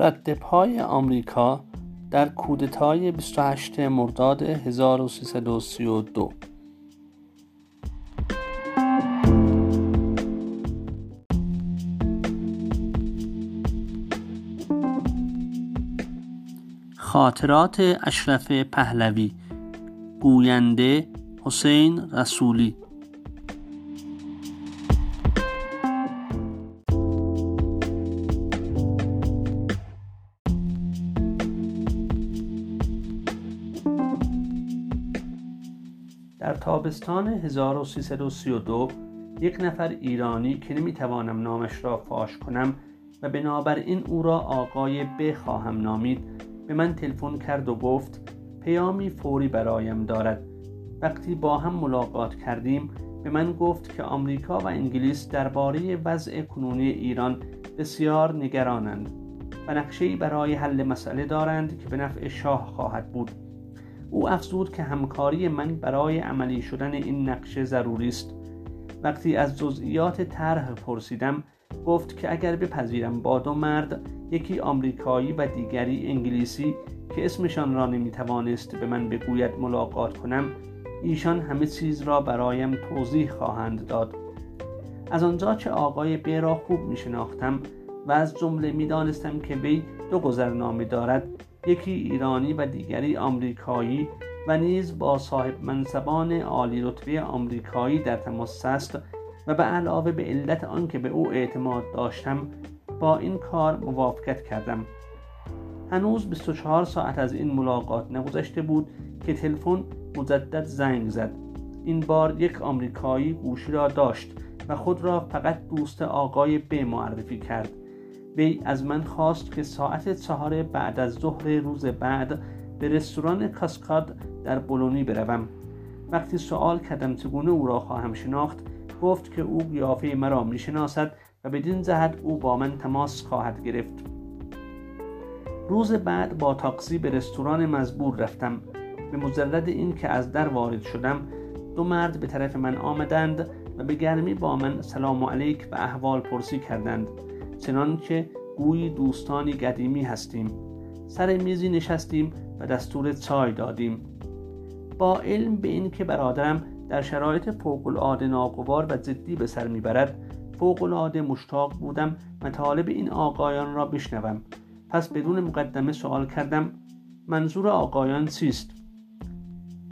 رد پای آمریکا در کودتای 28 مرداد 1332 خاطرات اشرف پهلوی گوینده حسین رسولی. تابستان 1332 یک نفر ایرانی که نمی‌توانم نامش را فاش کنم و بنابراین او را آقای ب خواهم نامید به من تلفن کرد و گفت پیامی فوری برایم دارد. وقتی با هم ملاقات کردیم به من گفت که آمریکا و انگلیس درباره وضع کنونی ایران بسیار نگرانند و نقشه برای حل مسئله دارند که به نفع شاه خواهد بود. او افزود که همکاری من برای عملی شدن این نقشه ضروری است. وقتی از جزئیات طرح پرسیدم گفت که اگر بپذیرم با دو مرد یکی آمریکایی و دیگری انگلیسی که اسمشان را نمی‌توانست به من بگوید ملاقات کنم ایشان همه چیز را برایم توضیح خواهند داد. از آنجا که آقای ب را خوب می شناختم و از جمله می دانستم که وی دو گذرنامه دارد. یکی ایرانی و دیگری آمریکایی و نیز با صاحب منصبان عالی رتبه آمریکایی در تماس است و به علاوه به علت آنکه به او اعتماد داشتم با این کار موافقت کردم. هنوز 24 ساعت از این ملاقات نگذشته بود که تلفن مجدد زنگ زد. این بار یک آمریکایی گوشی را داشت و خود را فقط دوست آقای ب معرفی کرد. وی از من خواست که ساعت چهار بعد از ظهر روز بعد به رستوران کاسکاد در بولونی بروم. وقتی سوال کردم چگونه او را خواهم شناخت گفت که او قیافه مرا می‌شناسد و بدین جهت او با من تماس خواهد گرفت. روز بعد با تاکسی به رستوران مزبور رفتم. به مجرد این که از در وارد شدم دو مرد به طرف من آمدند و به گرمی با من سلام علیک و احوال پرسی کردند. چنانکه گویی دوستانی قدیمی هستیم. سر میزی نشستیم و دستور چای دادیم. با علم به این که برادرم در شرایط فوقالعاده ناگوار و جدی به سر می‌برد فوقالعاده مشتاق بودم مطالب این آقایان را بشنوم. پس بدون مقدمه سوال کردم منظور آقایان چیست؟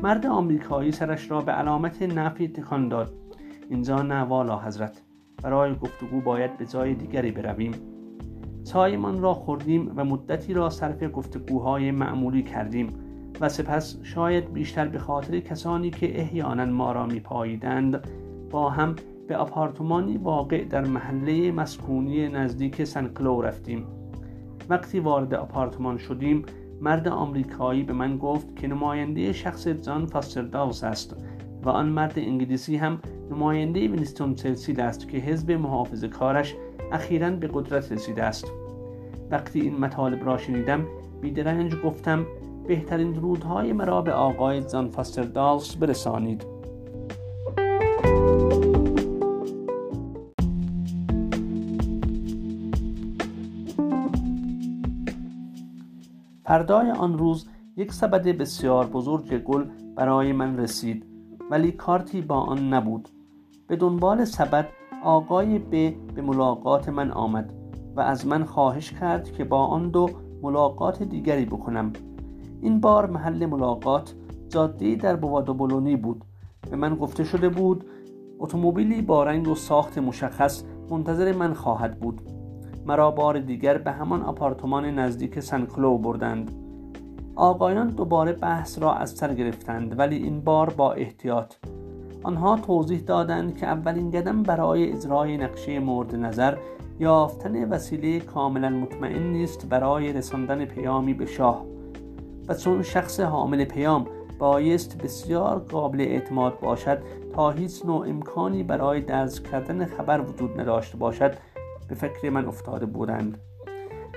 مرد آمریکایی سرش را به علامت نفی تکان داد. اینجا نه والا حضرت. برای گفتگو باید به جای دیگری برویم. چایمان را خوردیم و مدتی را صرف گفتگوهای معمولی کردیم و سپس شاید بیشتر به خاطر کسانی که احیانا ما را میپاییدند با هم به آپارتمانی واقع در محله مسکونی نزدیک سنکلو رفتیم. وقتی وارد آپارتمان شدیم مرد آمریکایی به من گفت که نماینده شخص جان فاسترداوس است و آن مرد انگلیسی هم نماینده وینستون چرچیل است که حزب محافظ کارش اخیرا به قدرت رسیده است. وقتی این مطالب را شنیدم بیدرنج گفتم بهترین درودهای مرا به آقای جان فاسترداوس برسانید. فردای آن روز یک سبد بسیار بزرگ گل برای من رسید. ولی کارتی با آن نبود. به دنبال سبد آقای ب به ملاقات من آمد و از من خواهش کرد که با آن دو ملاقات دیگری بکنم. این بار محل ملاقات جاده در بوادو بولونی بود. به من گفته شده بود اتومبیلی با رنگ و ساخت مشخص منتظر من خواهد بود. مرا بار دیگر به همان آپارتمان نزدیک سنکلو بردند. آقایان دوباره بحث را از سر گرفتند ولی این بار با احتیاط. آنها توضیح دادند که اولین قدم برای اجرای نقشه مورد نظر یافتن وسیله کاملا مطمئن نیست برای رساندن پیامی به شاه. و چون شخص حامل پیام بایست بسیار قابل اعتماد باشد تا هیچ نوع امکانی برای درز کردن خبر وجود نداشته باشد به فکر من افتاده بودند.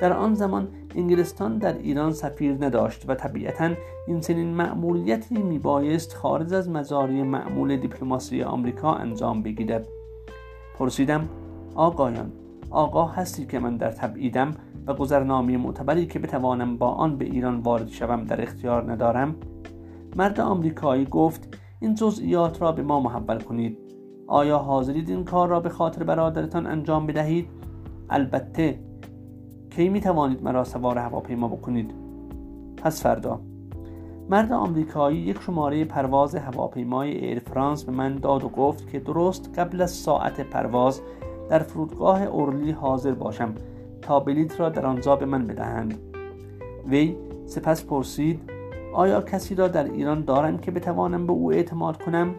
در آن زمان انگلستان در ایران سفیر نداشت و طبیعتا این چنین مأموریتی میبایست خارج از مزاری معمول دیپلماسی آمریکا انجام بگیرد. پرسیدم آقایان آقا هستی که من در تبعیدم و گذرنامه معتبری که بتوانم با آن به ایران وارد شوم در اختیار ندارم؟ مرد آمریکایی گفت این جزئیات را به ما محول کنید. آیا حاضرید این کار را به خاطر برادرتان انجام بدهید؟ البته کی می توانید مرا سوار هواپیما بکنید؟ پس فردا. مرد آمریکایی یک شماره پرواز هواپیمای ایر فرانس به من داد و گفت که درست قبل از ساعت پرواز در فرودگاه اورلی حاضر باشم تا بلیط را در آنجا به من بدهند. وی سپس پرسید آیا کسی را در ایران دارم که بتوانم به او اعتماد کنم؟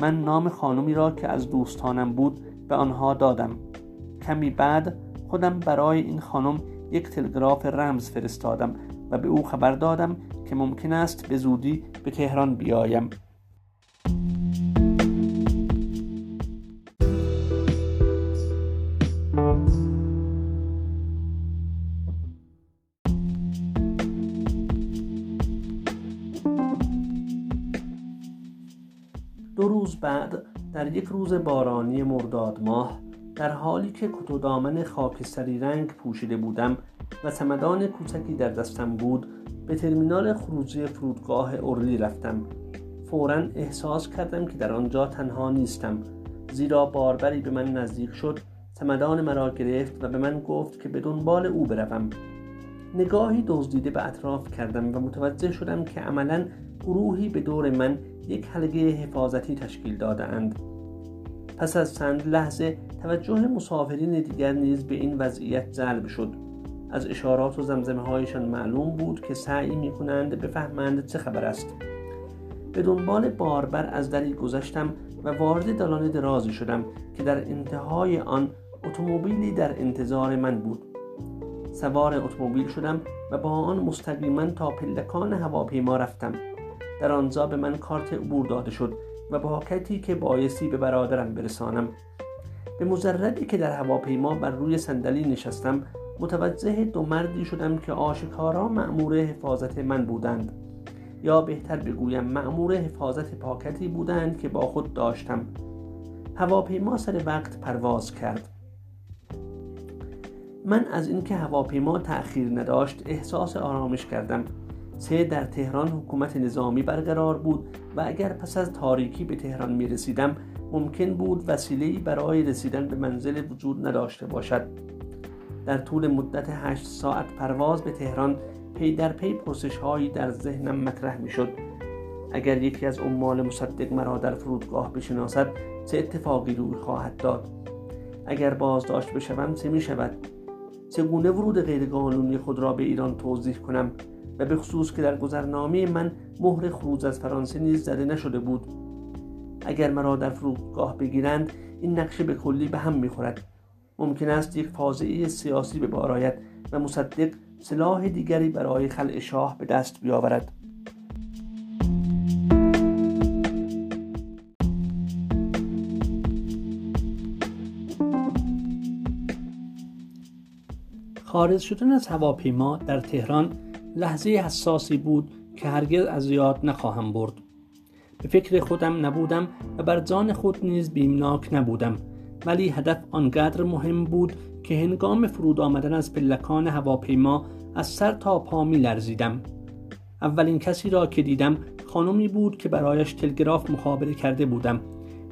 من نام خانمی را که از دوستانم بود به آنها دادم. کمی بعد خودم برای این خانم یک تلگراف رمز فرستادم و به او خبر دادم که ممکن است به زودی به تهران بیایم. دو روز بعد در یک روز بارانی مرداد ماه در حالی که کت دامن خاکستری رنگ پوشیده بودم و چمدان کوچکی در دستم بود به ترمینال خروجی فرودگاه اورلی رفتم فورا احساس کردم که در آنجا تنها نیستم زیرا باربری به من نزدیک شد چمدان مرا گرفت و به من گفت که به دنبال او بروم نگاهی دزدیده به اطراف کردم و متوجه شدم که عملا گروهی به دور من یک حلقه حفاظتی تشکیل داده اند. پس از چند لحظه توجه مسافرین دیگر نیز به این وضعیت جلب شد. از اشارات و زمزمه هایشان معلوم بود که سعی می کنند بفهمند چه خبر است. به دنبال باربر از دری گذشتم و وارد دالان درازی شدم که در انتهای آن اتومبیلی در انتظار من بود. سوار اتومبیل شدم و با آن مستقیما تا پلکان هواپیما رفتم. در آنجا به من کارت عبور داده شد. و با کتی که بایستی به برادرم برسانم. به مجردی که در هواپیما بر روی صندلی نشستم متوجه دو مردی شدم که آشکارا مأمور حفاظت من بودند. یا بهتر بگویم مأمور حفاظت پاکتی بودند که با خود داشتم. هواپیما سر وقت پرواز کرد. من از اینکه هواپیما تأخیر نداشت احساس آرامش کردم. سه در تهران حکومت نظامی برقرار بود و اگر پس از تاریکی به تهران می رسیدم ممکن بود وسیله‌ای برای رسیدن به منزل وجود نداشته باشد. در طول مدت هشت ساعت پرواز به تهران پی در پی پرسش هایی در ذهنم مطرح می شد اگر یکی از عمال مصدق مرا در فرودگاه بشناسد چه اتفاقی روی خواهد داد؟ اگر بازداشت بشوم چه می شود چگونه ورود غیرقانونی خود را به ایران توضیح کنم؟ و به خصوص که در گذرنامه من مهر خروج از فرانسه نیز زده نشده بود. اگر مرا در فرودگاه بگیرند این نقشه به کلی به هم می‌خورد. ممکن است یک فاضعه سیاسی به بار و مصدق سلاح دیگری برای خلع شاه به دست بیاورد. خارج شدن از هواپیما در تهران لحظه حساسی بود که هرگز از یاد نخواهم برد. به فکر خودم نبودم و بر جان خود نیز بیمناک نبودم ولی هدف آنقدر مهم بود که هنگام فرود آمدن از پلکان هواپیما از سر تا پا می لرزیدم. اولین کسی را که دیدم خانمی بود که برایش تلگراف مخابره کرده بودم.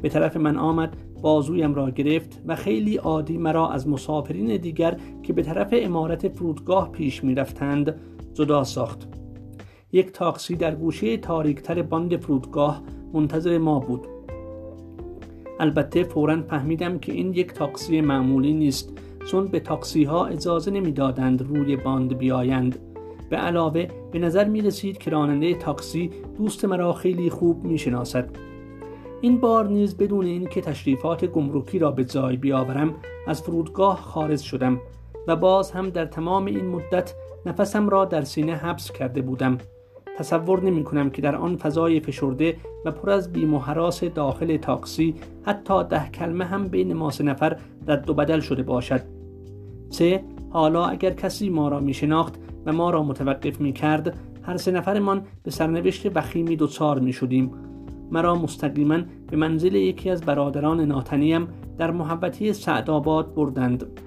به طرف من آمد بازویم را گرفت و خیلی عادی مرا از مسافرین دیگر که به طرف عمارت فرودگاه پیش می رفتند جدا ساخت. یک تاکسی در گوشه تاریکتر باند فرودگاه منتظر ما بود. البته فورا فهمیدم که این یک تاکسی معمولی نیست چون به تاکسی ها اجازه نمی‌دادند روی باند بیایند. به علاوه به نظر می رسید که راننده تاکسی دوست مرا خیلی خوب می شناسد این بار نیز بدون اینکه تشریفات گمرکی را به جای بیاورم از فرودگاه خارج شدم و باز هم در تمام این مدت نفسم را در سینه حبس کرده بودم. تصور نمی کنم که در آن فضای فشرده و پر از بیم داخل تاکسی حتی ده کلمه هم بین ما سه نفر رد و بدل شده باشد. سه حالا اگر کسی ما را می شناخت و ما را متوقف می کرد هر سه نفرمان به سرنوشت وخیمی دوچار می شدیم مرا مستقیما به منزل یکی از برادران ناتنیم در محبتی سعدآباد بردند.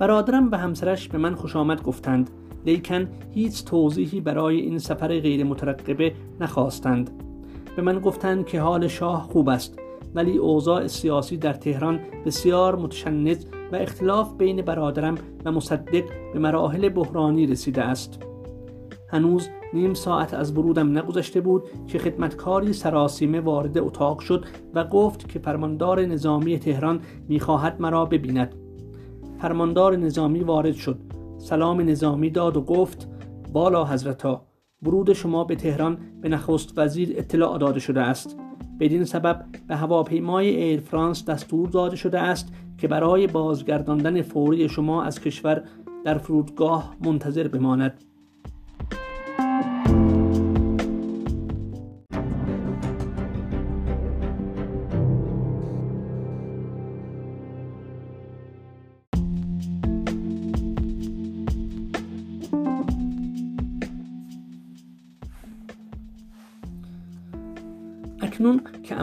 برادرم و همسرش به من خوش آمد گفتند لیکن هیچ توضیحی برای این سفر غیر مترقبه نخواستند. به من گفتند که حال شاه خوب است ولی اوضاع سیاسی در تهران بسیار متشنج و اختلاف بین برادرم و مصدق به مراحل بحرانی رسیده است. هنوز نیم ساعت از برودم نگذشته بود که خدمتکاری سراسیمه وارد اتاق شد و گفت که فرماندار نظامی تهران می‌خواهد مرا ببیند. فرماندار نظامی وارد شد. سلام نظامی داد و گفت بالا حضرتا برود شما به تهران به نخست وزیر اطلاع داده شده است. بدین سبب به هواپیمای ایر فرانس دستور داده شده است که برای بازگرداندن فوری شما از کشور در فرودگاه منتظر بماند.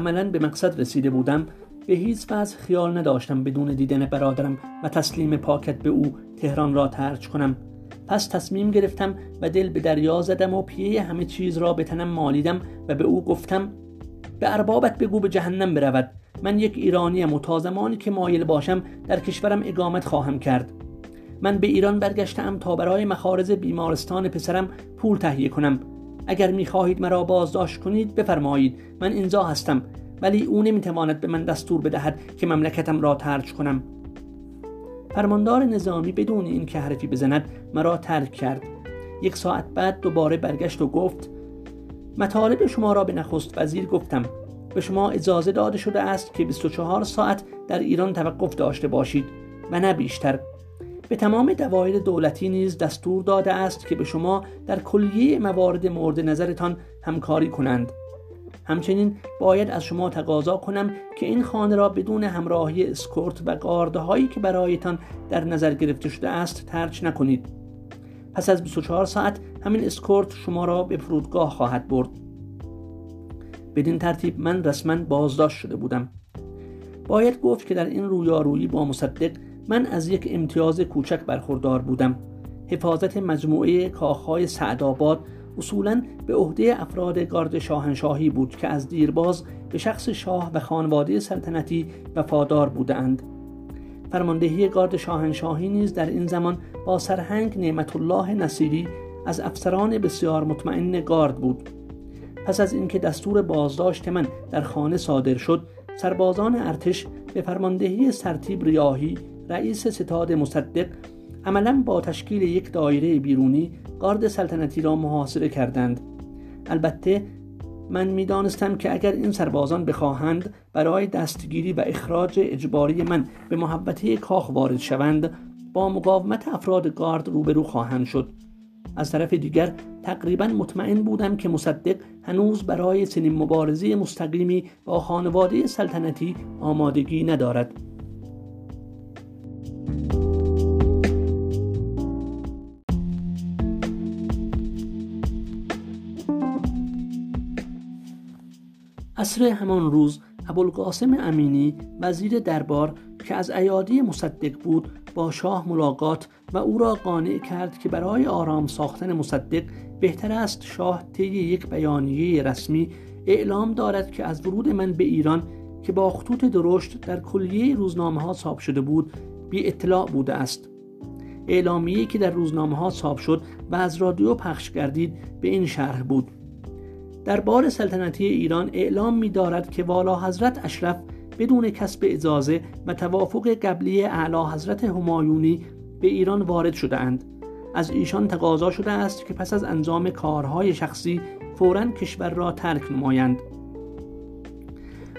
عملا به مقصد رسیده بودم به هیچ وجه خیال نداشتم بدون دیدن برادرم و تسلیم پاکت به او تهران را ترک کنم. پس تصمیم گرفتم و دل به دریا زدم و پیه همه چیز را به تنم مالیدم و به او گفتم به اربابت بگو به جهنم برود. من یک ایرانیم و تا که مایل باشم در کشورم اقامت خواهم کرد. من به ایران برگشتم تا برای مخارز بیمارستان پسرم پول تهیه کنم. اگر می‌خواهید مرا بازداشت کنید بفرمایید من اینجا هستم ولی او نمی‌تواند به من دستور بدهد که مملکتم را ترک کنم. فرماندار نظامی بدون اینکه حرفی بزند مرا ترک کرد. یک ساعت بعد دوباره برگشت و گفت مطالب شما را به نخست وزیر گفتم. به شما اجازه داده شده است که 24 ساعت در ایران توقف داشته باشید و نه بیشتر. به تمام دوایر دولتی نیز دستور داده است که به شما در کلیه موارد مورد نظرتان همکاری کنند. همچنین باید از شما تقاضا کنم که این خانه را بدون همراهی اسکورت‌هایی که برایتان در نظر گرفته شده است ترک نکنید. پس از 24 ساعت همین اسکورت شما را به فرودگاه خواهد برد. بدین ترتیب من رسما بازداشت شده بودم. باید گفت که در این رویارویی با مصدق من از یک امتیاز کوچک برخوردار بودم. حفاظت مجموعه کاخهای سعدآباد اصولا به عهده افراد گارد شاهنشاهی بود که از دیرباز به شخص شاه و خانواده سلطنتی وفادار بودند فرماندهی گارد شاهنشاهی نیز در این زمان با سرهنگ نعمت الله نصیری از افسران بسیار مطمئن گارد بود. پس از اینکه دستور بازداشت من در خانه صادر شد سربازان ارتش به فرماندهی سرتیب ریاهی رئیس ستاد مصدق عملا با تشکیل یک دایره بیرونی گارد سلطنتی را محاصره کردند. البته من می‌دانستم که اگر این سربازان بخواهند برای دستگیری و اخراج اجباری من به محبته کاخ وارد شوند با مقاومت افراد گارد روبرو خواهند شد. از طرف دیگر تقریبا مطمئن بودم که مصدق هنوز برای چنین مبارزه مستقیمی با خانواده سلطنتی آمادگی ندارد. عصر همان روز ابوالقاسم امینی وزیر دربار که از ایادی مصدق بود با شاه ملاقات و او را قانع کرد که برای آرام ساختن مصدق بهتر است شاه طی یک بیانیه رسمی اعلام دارد که از ورود من به ایران که با خطوط درشت در کلیه روزنامه ها چاپ شده بود بی اطلاع بوده است اعلامیه‌ای که در روزنامه ها چاپ شد و از رادیو پخش گردید به این شرح بود در بار سلطنتی ایران اعلام می دارد که والا حضرت اشرف بدون کسب اجازه و توافق قبلی اعلی حضرت همایونی به ایران وارد شده اند. از ایشان تقاضا شده است که پس از انجام کارهای شخصی فورا کشور را ترک نمایند.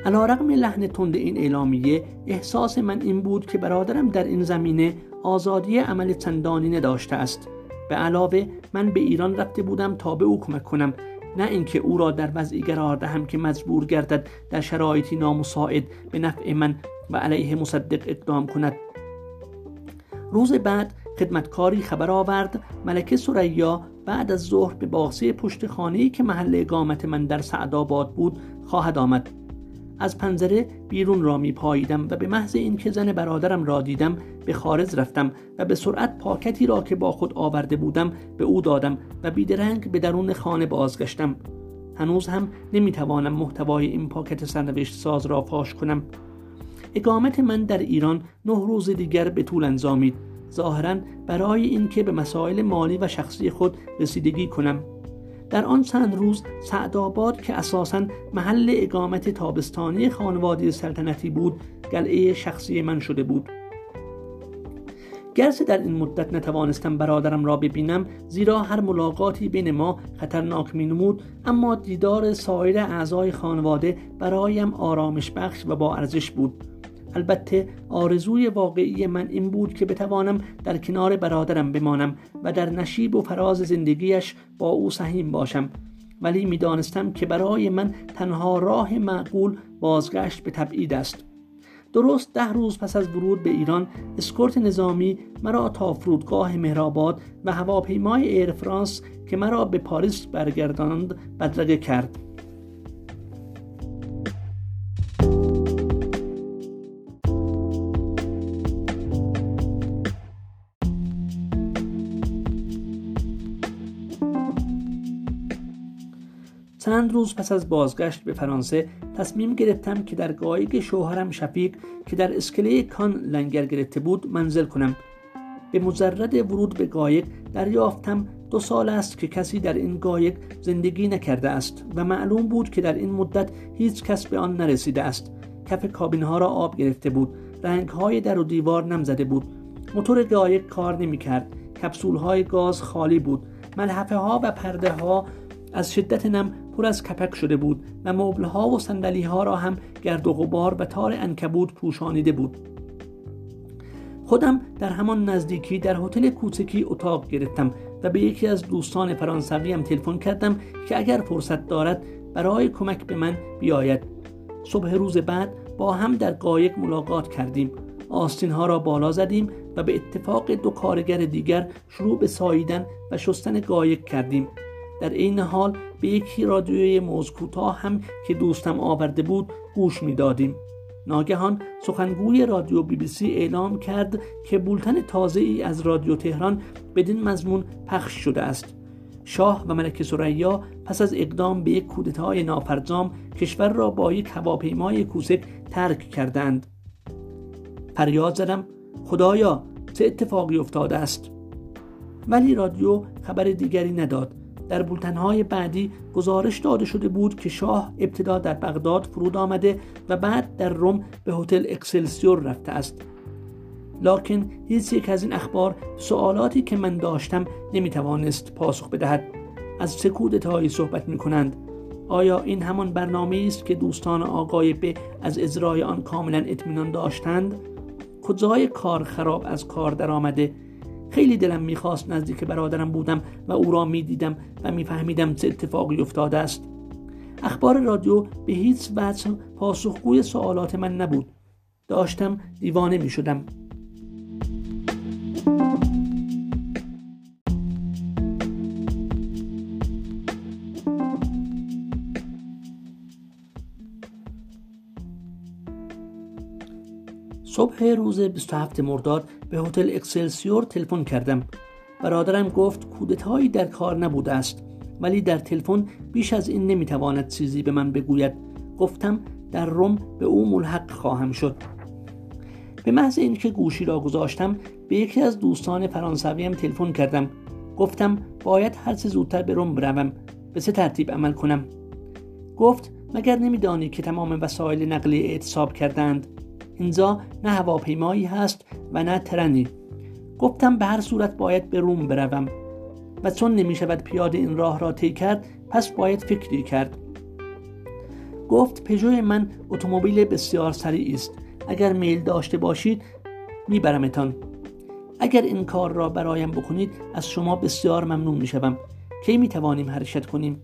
رقم لحن تند این اعلامیه احساس من این بود که برادرم در این زمینه آزادی عمل چندانی نداشته است. به علاوه من به ایران رفته بودم تا به او کمک کنم. نه اینکه او را در وضعی قرار دهم که مجبور گردد در شرایطی نامساعد به نفع من و علیه مصدق اقدام کند. روز بعد خدمتکاری خبر آورد ملکه سریا بعد از ظهر به باغچه پشت خانه‌ای که محل اقامت من در سعدآباد بود خواهد آمد. از پنجره بیرون را می پاییدم و به محض اینکه زن برادرم را دیدم به خارج رفتم و به سرعت پاکتی را که با خود آورده بودم به او دادم و بیدرنگ به درون خانه بازگشتم. هنوز هم نمی‌توانم محتوای این پاکت سرنوشت ساز را فاش کنم. اقامت من در ایران نه روز دیگر به طول انجامید. ظاهرا برای اینکه به مسائل مالی و شخصی خود رسیدگی کنم. در آن چند روز سعدآباد که اساسا محل اقامت تابستانی خانواده سلطنتی بود گلعه شخصی من شده بود. گرچه در این مدت نتوانستم برادرم را ببینم زیرا هر ملاقاتی بین ما خطرناک می نمود اما دیدار سایر اعضای خانواده برایم آرامش بخش و با ارزش بود. البته آرزوی واقعی من این بود که بتوانم در کنار برادرم بمانم و در نشیب و فراز زندگیش با او سهیم باشم. ولی می‌دانستم که برای من تنها راه معقول بازگشت به تبعید است. درست ده روز پس از ورود به ایران اسکورت نظامی مرا تا فرودگاه مهرآباد و هواپیمای ایر فرانس که مرا به پاریس برگرداند بدرقه کرد. چند روز پس از بازگشت به فرانسه تصمیم گرفتم که در گایگ شوهرم شفیق که در اسکله کان لنگر گرفته بود منزل کنم. به مجرد ورود به گایق دریافتم. دو سال است که کسی در این گایق زندگی نکرده است و معلوم بود که در این مدت هیچ کس به آن نرسیده است. کف کابین ها را آب گرفته بود. رنگ های در و دیوار نم زده بود. موتور گایق کار نمی کرد کپسول های گاز خالی بود. ملحفه ها و پرده ها از شدت نم پر از کپک شده بود و مبلها و سندلی ها را هم گرد و غبار و تار انکبود پوشانیده بود. خودم در همان نزدیکی در هتل کوچکی اتاق گرفتم و به یکی از دوستان فرانسویم تلفن کردم که اگر فرصت دارد برای کمک به من بیاید. صبح روز بعد با هم در قایق ملاقات کردیم. آستین ها را بالا زدیم و به اتفاق دو کارگر دیگر شروع به ساییدن و شستن قایق کردیم. در این حال به یکی رادیوی موز هم که دوستم آورده بود گوش می‌دادیم. ناگهان سخنگوی رادیو بی بی سی اعلام کرد که بولتن تازه ای از رادیو تهران بدین مضمون پخش شده است. شاه و ملک سریا پس از اقدام به یک کودتای نافرجام کشور را با یک هواپیمای کوسک ترک کردند. فریاد زدم خدایا چه اتفاقی افتاده است؟ ولی رادیو خبر دیگری نداد. در بولتنهای بعدی گزارش داده شده بود که شاه ابتدا در بغداد فرود آمده و بعد در روم به هتل اکسلسیور رفته است. لکن هیچ یک از این اخبار سوالاتی که من داشتم نمی‌توانست پاسخ بدهد. از چه کودتایی صحبت می کنند آیا این همان برنامه است که دوستان آقای به از اجرای آن کاملا اطمینان داشتند؟ کجای کار خراب از کار درآمده؟ خیلی دلم می‌خواست نزدیک برادرم بودم و او را می‌دیدم و میفهمیدم چه اتفاقی افتاده است. اخبار رادیو به هیچ وجه پاسخگوی سوالات من نبود. داشتم دیوانه می‌شدم. صبح روز 27 مرداد به هتل اکسلسیور تلفن کردم. برادرم گفت کودتایی در کار نبوده است ولی در تلفن بیش از این نمی‌تواند چیزی به من بگوید. گفتم در روم به او ملحق خواهم شد. به محض اینکه گوشی را گذاشتم به یکی از دوستان فرانسویم تلفن کردم. گفتم باید هر چه زودتر به روم بروم. به چه ترتیب عمل کنم؟ گفت مگر نمیدانی که تمام وسایل نقلیه اعتصاب کردند اینجا نه هواپیمایی هست و نه ترنی. گفتم به هر صورت باید به روم بروم و چون نمی شود پیاده این راه را طی کرد پس باید فکری کرد. گفت پژو من اتومبیل بسیار سریع است. اگر میل داشته باشید میبرمتان. اگر این کار را برایم بکنید از شما بسیار ممنون می‌شوم. کی می‌توانیم حرکت کنیم؟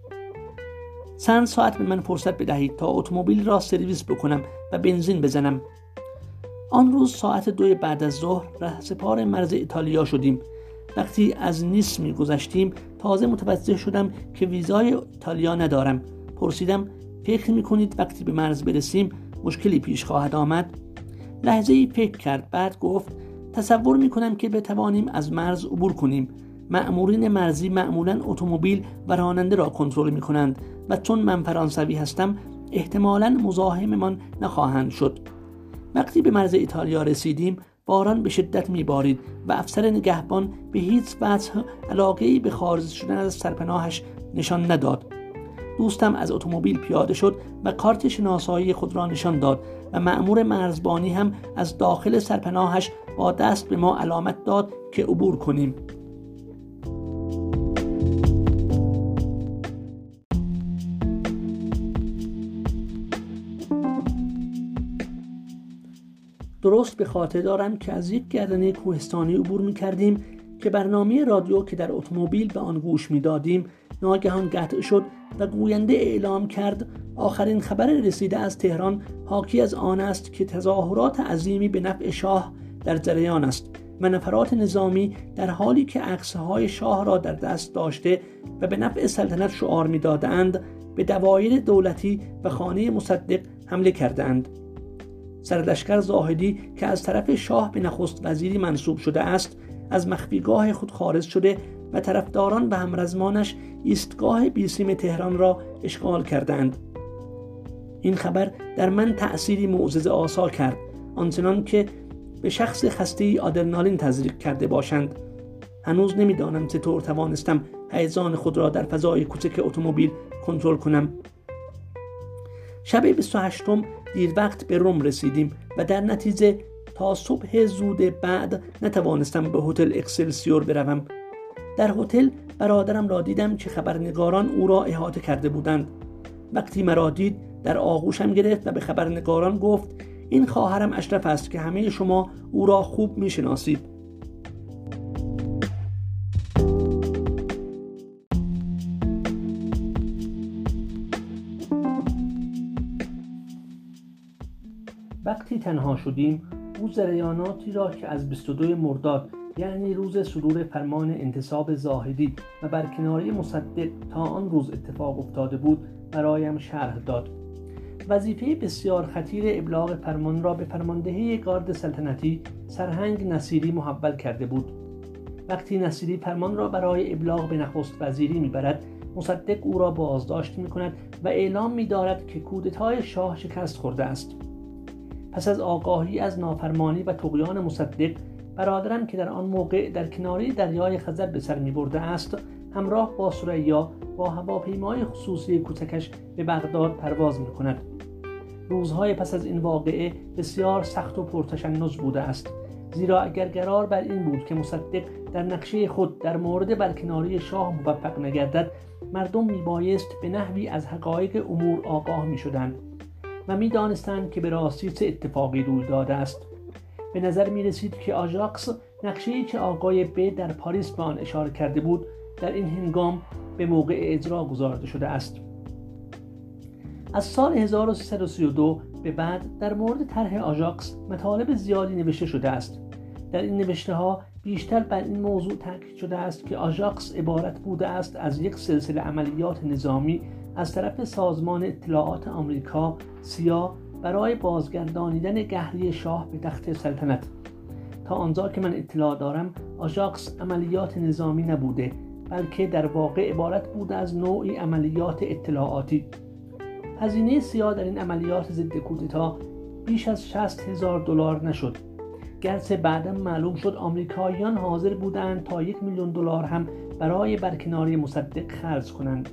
چند ساعت به من فرصت بدهید تا اتومبیل را سرویس بکنم و بنزین بزنم. آن روز ساعت دوی بعد از ظهر سپار مرز ایتالیا شدیم. وقتی از نیس گذشتیم تازه متوجه شدم که ویزای ایتالیا ندارم. پرسیدم فکر کنید وقتی به مرز برسیم مشکلی پیش خواهد آمد؟ لحظه ای فکر کرد بعد گفت تصور می کنم که بتوانیم از مرز عبور کنیم. مأمورین مرزی معمولا اتومبیل و راننده را کنترل می کنند و چون من فرانسوی هستم احتمالا مزاحممان نخواهند شد. وقتی به مرز ایتالیا رسیدیم باران به شدت میبارید و افسر نگهبان به هیچ وجه علاقه به خارج شدن از سرپناهش نشان نداد. دوستم از اتومبیل پیاده شد و کارت شناسایی خود را نشان داد و مأمور مرزبانی هم از داخل سرپناهش با دست به ما علامت داد که عبور کنیم. درست به خاطر دارم که از یک گردنه کوهستانی عبور می کردیم که برنامه رادیو که در اتومبیل به آن گوش می دادیم ناگهان قطع شد و گوینده اعلام کرد آخرین خبر رسیده از تهران حاکی از آن است که تظاهرات عظیمی به نفع شاه در جریان است و نفرات نظامی در حالی که عکسهای شاه را در دست داشته و به نفع سلطنت شعار می‌دادند به دوایر دولتی و خانه مصدق حمله کردند. سرلشکر زاهدی که از طرف شاه به نخست وزیری منصوب شده است از مخفیگاه خود خارج شده و طرفداران و همرزمانش ایستگاه بیسیم تهران را اشغال کردند. این خبر در من تأثیری معزز آسا کرد آنچنان که به شخص خسته آدرنالین تزریق کرده باشند. هنوز نمی‌دانم چطور توانستم هیجان خود را در فضای کوچک اتومبیل کنترل کنم. شب 28 دیر وقت به روم رسیدیم و در نتیجه تا صبح زود بعد نتوانستم به هتل اکسلسیور بروم. در هتل برادرم را دیدم که خبرنگاران او را احاطه کرده بودند. وقتی مرا دید در آغوشم گرفت و به خبرنگاران گفت این خواهرم اشرف است که همه شما او را خوب می‌شناسید. وقتی تنها شدیم او جریاناتی را که از 22 مرداد یعنی روز صدور فرمان انتصاب زاهدی و برکناری مصدق تا آن روز اتفاق افتاده بود برایم شرح داد. وظیفه بسیار خطیر ابلاغ فرمان را به فرماندهی گارد سلطنتی سرهنگ نصیری محول کرده بود. وقتی نصیری فرمان را برای ابلاغ به نخست وزیری می‌برد مصدق او را بازداشت می کند و اعلام می دارد که کودتای شاه شکست خورده است. پس از آگاهی از نافرمانی و تقیان مصدق برادرم که در آن موقع در کناری دریای خزر به سر می برده است همراه با سریا با هواپیمای خصوصی کوچکش به بغداد پرواز می کند روزهای پس از این واقعه بسیار سخت و پرتشنج بوده است. زیرا اگر قرار بر این بود که مصدق در نقشه خود در مورد برکناری شاه موفق نگردد مردم میبایست به نحوی از حقایق امور آگاه می شدند و می‌دانستند که به راستی چه اتفاقی روی داده است. به نظر می رسید که آژاکس نقشه که آقای ب در پاریس به آن اشاره کرده بود در این هنگام به موقع اجرا گذارده شده است. از سال 1332 به بعد در مورد طرح آژاکس مطالب زیادی نوشته شده است. در این نوشته ها بیشتر بر این موضوع تاکید شده است که آژاکس عبارت بوده است از یک سلسله عملیات نظامی از طرف سازمان اطلاعات آمریکا سیا برای بازگردانیدن گهری شاه به تخت سلطنت. تا آنجا که من اطلاع دارم آژاکس عملیات نظامی نبوده بلکه در واقع عبارت بوده از نوعی عملیات اطلاعاتی. هزینه سیا در این عملیات ضد کودتا بیش از 60 هزار دلار نشد. گرچه بعدا معلوم شد آمریکاییان حاضر بودند تا یک میلیون دلار هم برای برکناری مصدق خرج کنند.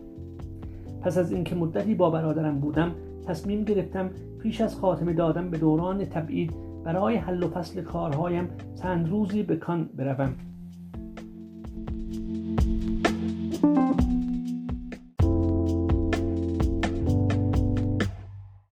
پس از اینکه مدتی با برادرم بودم تصمیم گرفتم پیش از خاتمه دادن به دوران تبعید برای حل و فصل کارهایم چند روزی به کان بروم.